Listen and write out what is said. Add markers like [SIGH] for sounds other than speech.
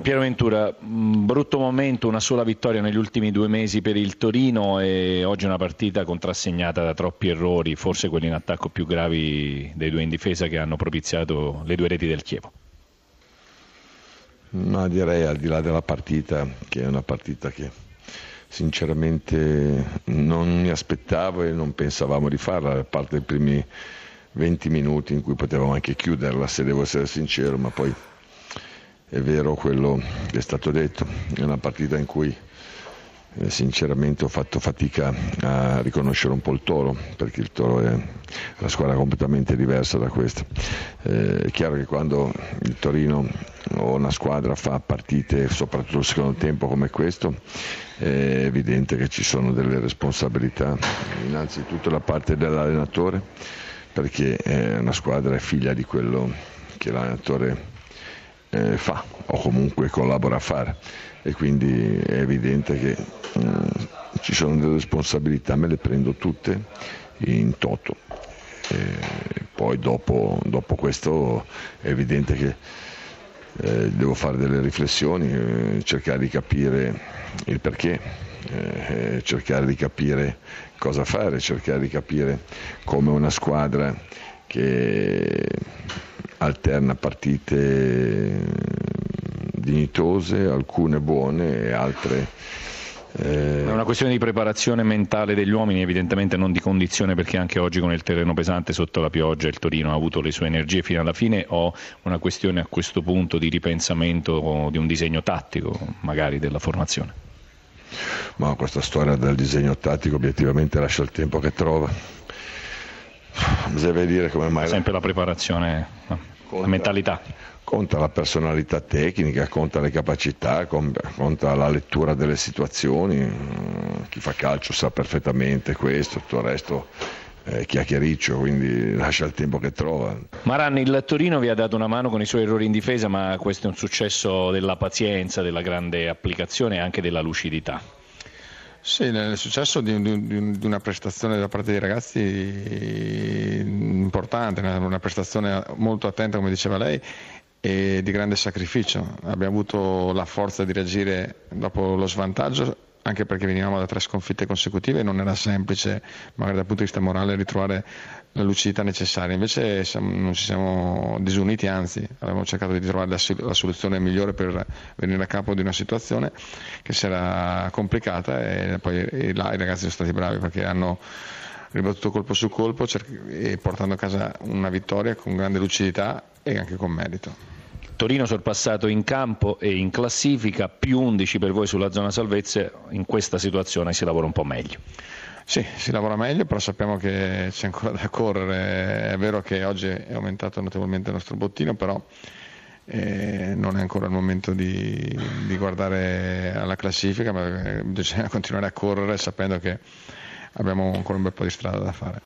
Piero Ventura, brutto momento, una sola vittoria negli ultimi due mesi per il Torino e oggi una partita contrassegnata da troppi errori, forse quelli in attacco più gravi dei due in difesa che hanno propiziato le due reti del Chievo. Ma direi al di là della partita, che è una partita che sinceramente non mi aspettavo e non pensavamo di farla, a parte i primi 20 minuti in cui potevamo anche chiuderla, se devo essere sincero, ma poi è vero quello che è stato detto, è una partita in cui eh, sinceramente ho fatto fatica a riconoscere un po' il Toro, perché il Toro è una squadra completamente diversa da questa. Eh, è chiaro che quando il Torino o una squadra fa partite, soprattutto il secondo tempo come questo, è evidente che ci sono delle responsabilità, innanzitutto da parte dell'allenatore, perché una squadra è figlia di quello che l'allenatore eh, fa o comunque collabora a fare e quindi è evidente che mm, ci sono delle responsabilità, me le prendo tutte in toto. E poi dopo, dopo, questo è evidente che eh, devo fare delle riflessioni, eh, cercare di capire il perché, eh, cercare di capire cosa fare, cercare di capire come una squadra che alterna partite dignitose, alcune buone e altre eh... È una questione di preparazione mentale degli uomini, evidentemente non di condizione, perché anche oggi con il terreno pesante sotto la pioggia il Torino ha avuto le sue energie fino alla fine, o una questione a questo punto di ripensamento di un disegno tattico, magari della formazione? Ma questa storia del disegno tattico obiettivamente lascia il tempo che trova. Bisogna vedere come mai. Sempre la preparazione, la mentalità conta la personalità tecnica, conta le capacità, conta la lettura delle situazioni. Mm, chi fa calcio sa perfettamente questo, tutto il resto è chiacchiericcio, quindi lascia il tempo che trova. Maran, il Torino vi ha dato una mano con i suoi errori in difesa, ma questo è un successo della pazienza, della grande applicazione e anche della lucidità. Sì, nel successo di, di, di, una prestazione da parte dei ragazzi importante, una prestazione molto attenta come diceva lei e di grande sacrificio. Abbiamo avuto la forza di reagire dopo lo svantaggio anche perché venivamo da tre sconfitte consecutive e non era semplice magari dal punto di vista morale ritrovare la lucidità necessaria. Invece non ci siamo disuniti, anzi abbiamo cercato di trovare la, soluzione migliore per venire a capo di una situazione che si era complicata e poi e là i ragazzi sono stati bravi perché hanno ribattuto colpo su colpo e portando a casa una vittoria con grande lucidità e anche con merito. Torino sorpassato in campo e in classifica, più 11 per voi sulla zona salvezza, in questa situazione si lavora un po' meglio. Sì, si lavora meglio, però sappiamo che c'è ancora da correre. È vero che oggi è aumentato notevolmente il nostro bottino, però eh, non è ancora il momento di, di, guardare alla classifica, ma bisogna [LAUGHS] continuare a correre sapendo che abbiamo ancora un bel po' di strada da fare.